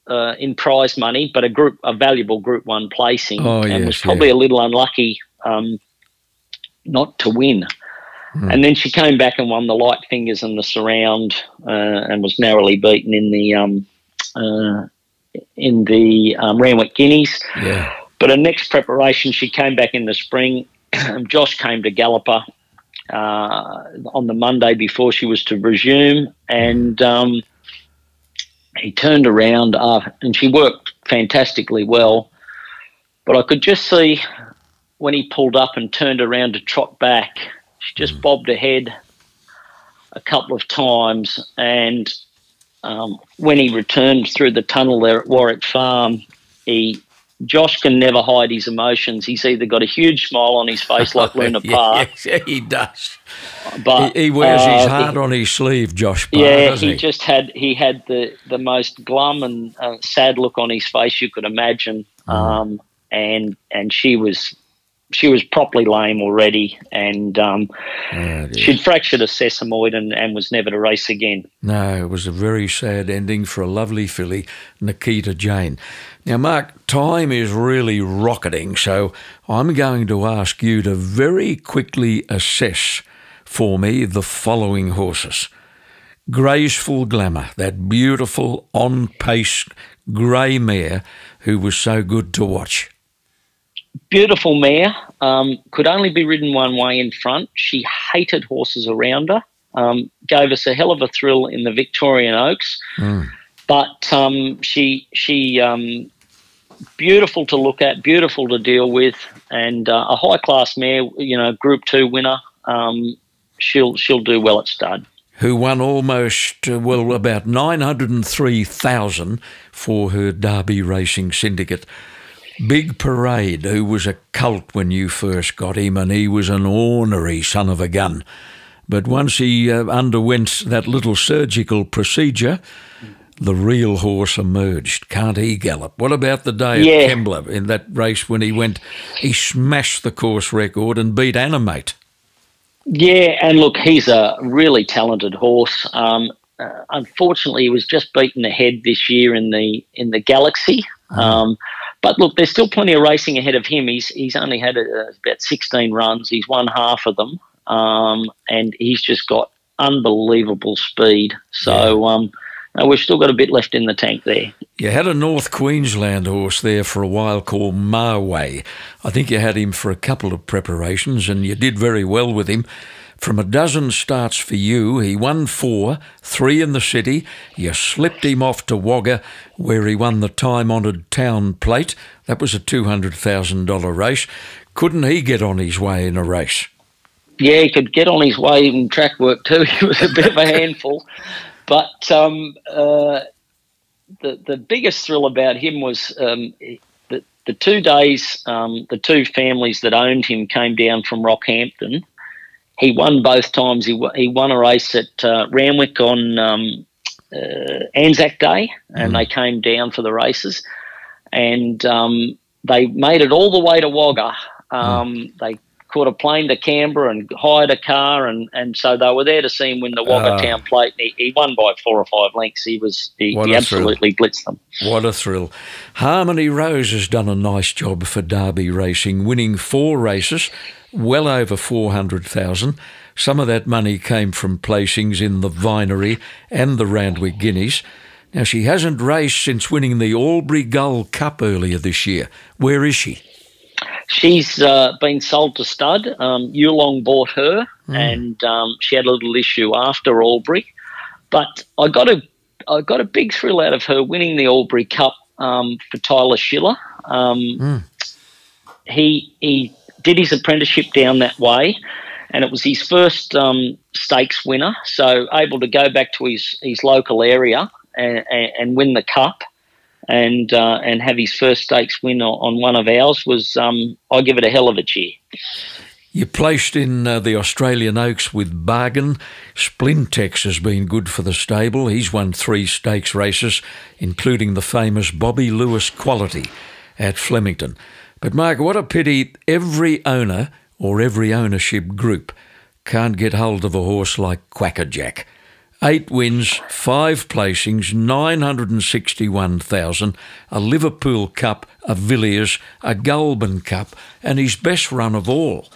uh, in prize money, but a group a valuable Group One placing, oh, and yes, was probably yeah. a little unlucky um, not to win. Hmm. And then she came back and won the light fingers and the surround, uh, and was narrowly beaten in the um, uh, in the um, Randwick Guineas. Yeah. But her next preparation, she came back in the spring. Josh came to Galloper uh, on the Monday before she was to resume, and um, he turned around uh, and she worked fantastically well. But I could just see when he pulled up and turned around to trot back, she just mm. bobbed ahead a couple of times and um, when he returned through the tunnel there at Warwick Farm, he Josh can never hide his emotions. He's either got a huge smile on his face like Luna yeah, Park. Yeah, he does. But he, he wears uh, his heart he, on his sleeve, Josh. Yeah, he, he, just had he had the the most glum and uh, sad look on his face you could imagine. Mm. Um, and and she was she was properly lame already, and um, oh, she'd fractured a sesamoid and, and was never to race again. No, it was a very sad ending for a lovely filly, Nikita Jane. Now, Mark, time is really rocketing, so I'm going to ask you to very quickly assess for me the following horses. Graceful Glamour, that beautiful, on pace grey mare who was so good to watch beautiful mare. Um, could only be ridden one way in front. She hated horses around her. Um, gave us a hell of a thrill in the Victorian Oaks. Mm. But um, she she um, beautiful to look at, beautiful to deal with, and uh, a high class mare. You know, Group Two winner. Um, she'll she'll do well at stud. Who won almost uh, well about nine hundred and three thousand for her Darby Racing Syndicate Big Parade, who was a colt when you first got him, and he was an ornery son of a gun. But once he uh, underwent that little surgical procedure, the real horse emerged. Can't he gallop? What about the day Yeah. at Kembla in that race when he went, he smashed the course record and beat Animate? Yeah, and look, he's a really talented horse. Um, uh, unfortunately, he was just beaten ahead this year in the in the Galaxy. Um, but look, there's still plenty of racing ahead of him. He's he's only had uh, about 16 runs. He's won half of them, um, and he's just got unbelievable speed. So um, uh, we've still got a bit left in the tank there. You had a North Queensland horse there for a while called Marway. I think you had him for a couple of preparations and you did very well with him. From a dozen starts for you, he won four, three in the city. You slipped him off to Wagga, where he won the time honoured town plate. That was a $200,000 race. Couldn't he get on his way in a race? Yeah, he could get on his way in track work too. He was a bit of a handful. But um, uh, the the biggest thrill about him was um, the the two days um, the two families that owned him came down from Rockhampton. He won both times. He he won a race at uh, Randwick on um, uh, Anzac Day, and they came down for the races, and um, they made it all the way to Wagga. Um, They caught a plane to Canberra and hired a car, and, and so they were there to see him win the Wagga Ah. Town Plate. And he, he won by four or five lengths. He was he, he thrill. absolutely blitzed them. What a thrill. Harmony Rose has done a nice job for Darby racing, winning four races, well over 400,000. Some of that money came from placings in the Vinery and the Randwick Guineas. Now, she hasn't raced since winning the Albury Gold Cup earlier this year. Where is she? She's uh, been sold to stud. Um, Yulong bought her, and um, she had a little issue after Albury. But I got a I got a big thrill out of her winning the Albury Cup um, for Tyler Schiller. Um, He he did his apprenticeship down that way, and it was his first um, stakes winner. So able to go back to his his local area and, and, win the cup and uh, and have his first stakes win on, on one of ours was um, I give it a hell of a cheer. You placed in uh, the Australian Oaks with Bargain. Splintex has been good for the stable. He's won three stakes races, including the famous Bobby Lewis Quality at Flemington. But, Mark, what a pity every owner or every ownership group can't get hold of a horse like Quackerjack. Eight wins, five placings, 961,000, a Liverpool Cup, a Villiers, a Goulburn Cup, and his best run of all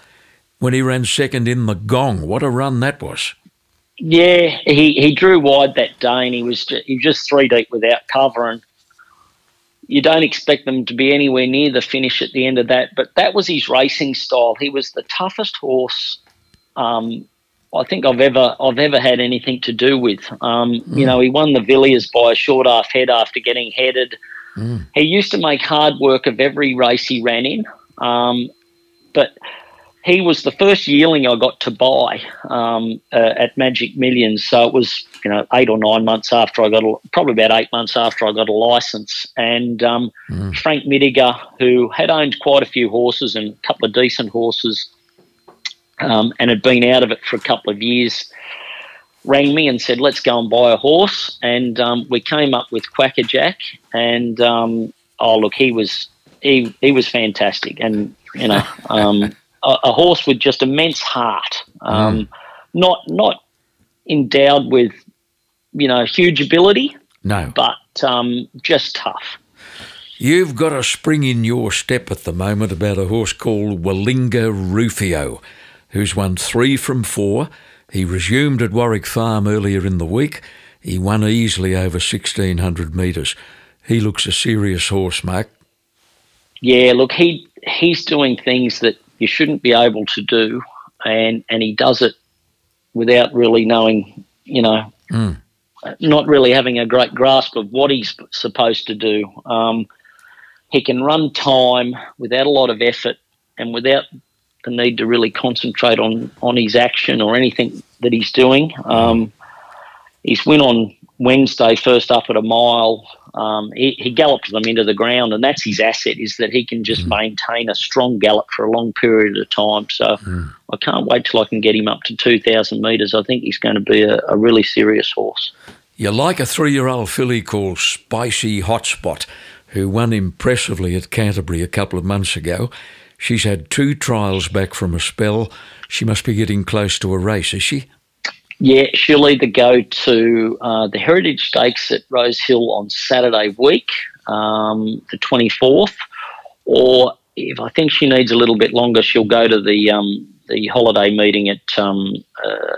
when he ran second in the Gong. What a run that was. Yeah, he, he drew wide that day, and he was just, he was just three deep without cover, and you don't expect them to be anywhere near the finish at the end of that. But that was his racing style. He was the toughest horse um, I think I've ever I've ever had anything to do with. Um, You know, he won the Villiers by a short half head after getting headed. He used to make hard work of every race he ran in, um, but he was the first yearling I got to buy um, uh, at Magic Millions. So it was, you know, eight or nine months after I got, a, probably about eight months after I got a license. And um, Frank Midiger, who had owned quite a few horses and a couple of decent horses, um, and had been out of it for a couple of years, rang me and said, "Let's go and buy a horse." And um, we came up with Quackerjack. And um, oh, look, he was he he was fantastic, and you know, um, a, a horse with just immense heart, um, not not endowed with you know huge ability, No. but um, just tough. You've got a spring in your step at the moment about a horse called Wallinga Rufio, who's won three from four. He resumed at Warwick Farm earlier in the week. He won easily over 1,600 metres. He looks a serious horse, Mark. Yeah, look, he he's doing things that you shouldn't be able to do, and and he does it without really knowing, you know, not really having a great grasp of what he's supposed to do. Um, he can run time without a lot of effort and without the need to really concentrate on on his action or anything that he's doing. Um, his win on Wednesday, first up at a mile, um, he, he, galloped them into the ground, and that's his asset is that he can just mm. maintain a strong gallop for a long period of time. So mm. I can't wait till I can get him up to 2,000 metres. I think he's going to be a, a really serious horse. You like a three-year-old filly called Spicy Hotspot, who won impressively at Canterbury a couple of months ago. She's had two trials back from a spell. She must be getting close to a race, is she? Yeah, she'll either go to uh, the Heritage Stakes at Rose Hill on Saturday week, um, the 24th, or if I think she needs a little bit longer, she'll go to the um, the holiday meeting at um, uh,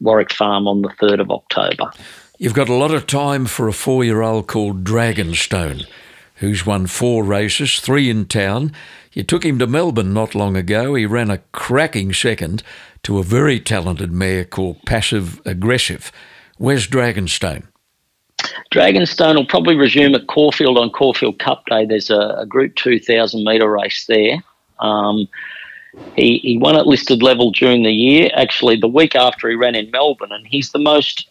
Warwick Farm on the 3rd of October. You've got a lot of time for a four year old called Dragonstone, who's won four races, three in town. You took him to Melbourne not long ago. He ran a cracking second to a very talented mare called Passive Aggressive. Where's Dragonstone? Dragonstone will probably resume at Caulfield on Caulfield Cup Day. There's a, a Group 2000 metre race there. Um, he, he won at listed level during the year, actually, the week after he ran in Melbourne, and he's the most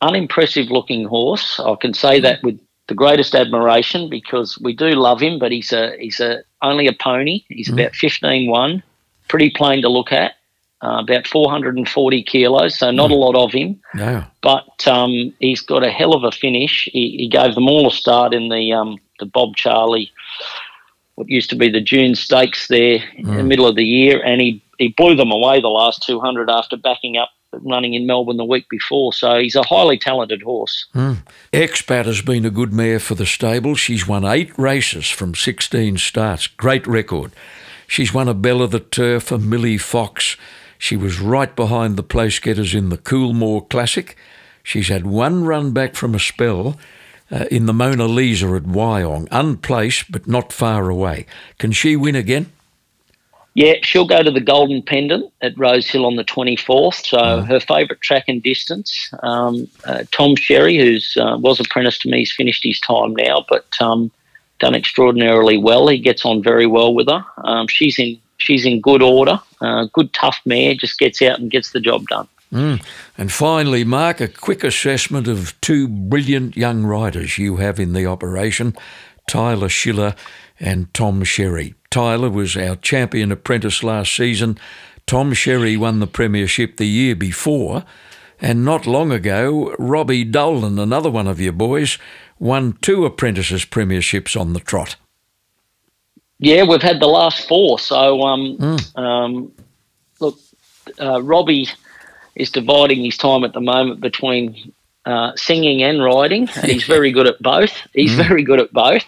unimpressive looking horse. I can say that with the greatest admiration because we do love him, but he's a he's a only a pony. He's mm. about 15-1, pretty plain to look at uh, about 440 kilos, so not mm. a lot of him. No. But um, he's got a hell of a finish. He, he gave them all a start in the um, the Bob Charley, what used to be the June Stakes there mm. in the mm. middle of the year, and he, he blew them away the last 200 after backing up running in Melbourne the week before. So he's a highly talented horse. Mm. Expat has been a good mare for the stable. She's won eight races from 16 starts. Great record. She's won a Belle of the Turf, a Millie Fox, she was right behind the place getters in the Coolmore Classic. She's had one run back from a spell uh, in the Mona Lisa at Wyong, unplaced but not far away. Can she win again? Yeah, she'll go to the Golden Pendant at Rose Hill on the 24th. So uh-huh. her favourite track and distance. Um, uh, Tom Sherry, who's uh, was apprentice to me, he's finished his time now, but um, done extraordinarily well. He gets on very well with her. Um, she's in she's in good order. Uh, good tough mare, just gets out and gets the job done. Mm. And finally, Mark, a quick assessment of two brilliant young riders you have in the operation Tyler Schiller and Tom Sherry. Tyler was our champion apprentice last season. Tom Sherry won the premiership the year before. And not long ago, Robbie Dolan, another one of your boys, won two apprentices premierships on the trot. Yeah, we've had the last four. So, um, mm. um, look, uh, Robbie is dividing his time at the moment between uh, singing and riding, and he's very good at both. He's mm. very good at both.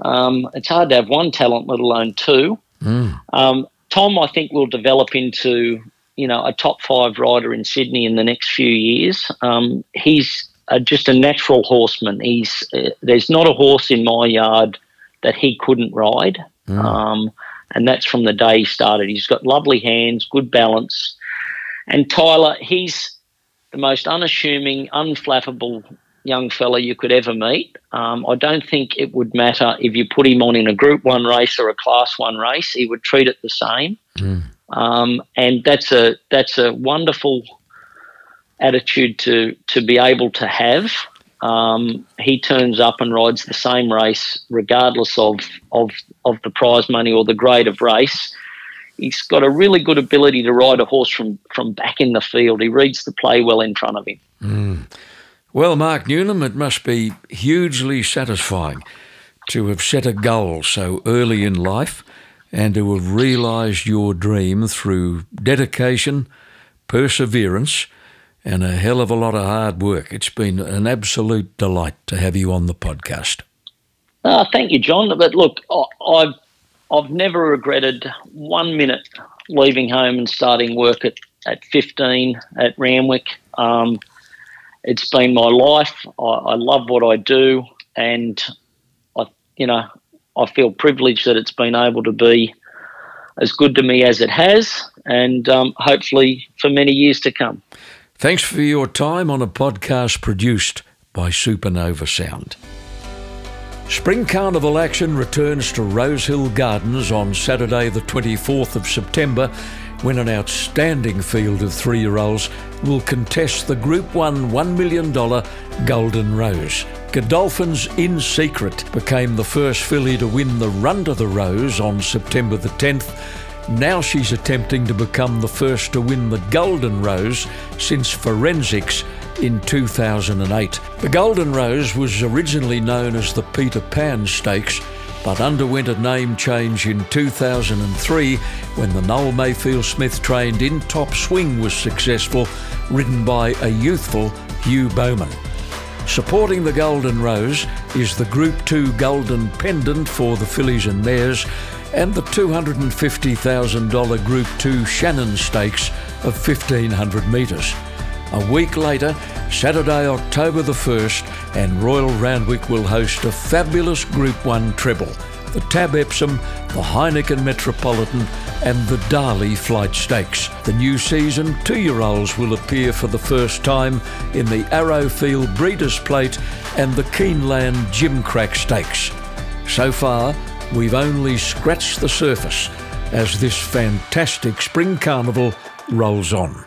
Um, it's hard to have one talent, let alone two. Mm. Um, Tom, I think, will develop into you know a top five rider in Sydney in the next few years. Um, he's just a natural horseman. He's uh, there's not a horse in my yard that he couldn't ride. Mm. Um, and that's from the day he started. He's got lovely hands, good balance. And Tyler, he's the most unassuming, unflappable young fella you could ever meet. Um, I don't think it would matter if you put him on in a Group One race or a Class One race; he would treat it the same. Mm. Um, and that's a that's a wonderful attitude to to be able to have um, he turns up and rides the same race regardless of, of, of the prize money or the grade of race. He's got a really good ability to ride a horse from, from back in the field. He reads the play well in front of him. Mm. Well, Mark Newnham, it must be hugely satisfying to have set a goal so early in life and to have realised your dream through dedication, perseverance, and a hell of a lot of hard work. It's been an absolute delight to have you on the podcast. Uh, thank you, John. But look, I've I've never regretted one minute leaving home and starting work at, at 15 at Randwick. Um, it's been my life. I, I, love what I do, and I, you know, I feel privileged that it's been able to be as good to me as it has, and um, hopefully for many years to come. Thanks for your time on a podcast produced by Supernova Sound. Spring Carnival action returns to Rosehill Gardens on Saturday, the 24th of September, when an outstanding field of three year olds will contest the Group 1 $1 million Golden Rose. Godolphin's In Secret became the first filly to win the Run to the Rose on September the 10th. Now she's attempting to become the first to win the Golden Rose since Forensics in 2008. The Golden Rose was originally known as the Peter Pan Stakes but underwent a name change in 2003 when the Noel Mayfield Smith trained In Top Swing was successful, ridden by a youthful Hugh Bowman. Supporting the Golden Rose is the Group 2 Golden Pendant for the fillies and mares and the $250,000 Group 2 Shannon Stakes of 1500 metres. A week later, Saturday, October the 1st, and Royal Randwick will host a fabulous Group 1 treble the Tab Epsom, the Heineken Metropolitan, and the Darley Flight Stakes. The new season, two year olds will appear for the first time in the Arrowfield Breeders' Plate and the Keeneland Gimcrack Stakes. So far, we've only scratched the surface as this fantastic spring carnival rolls on.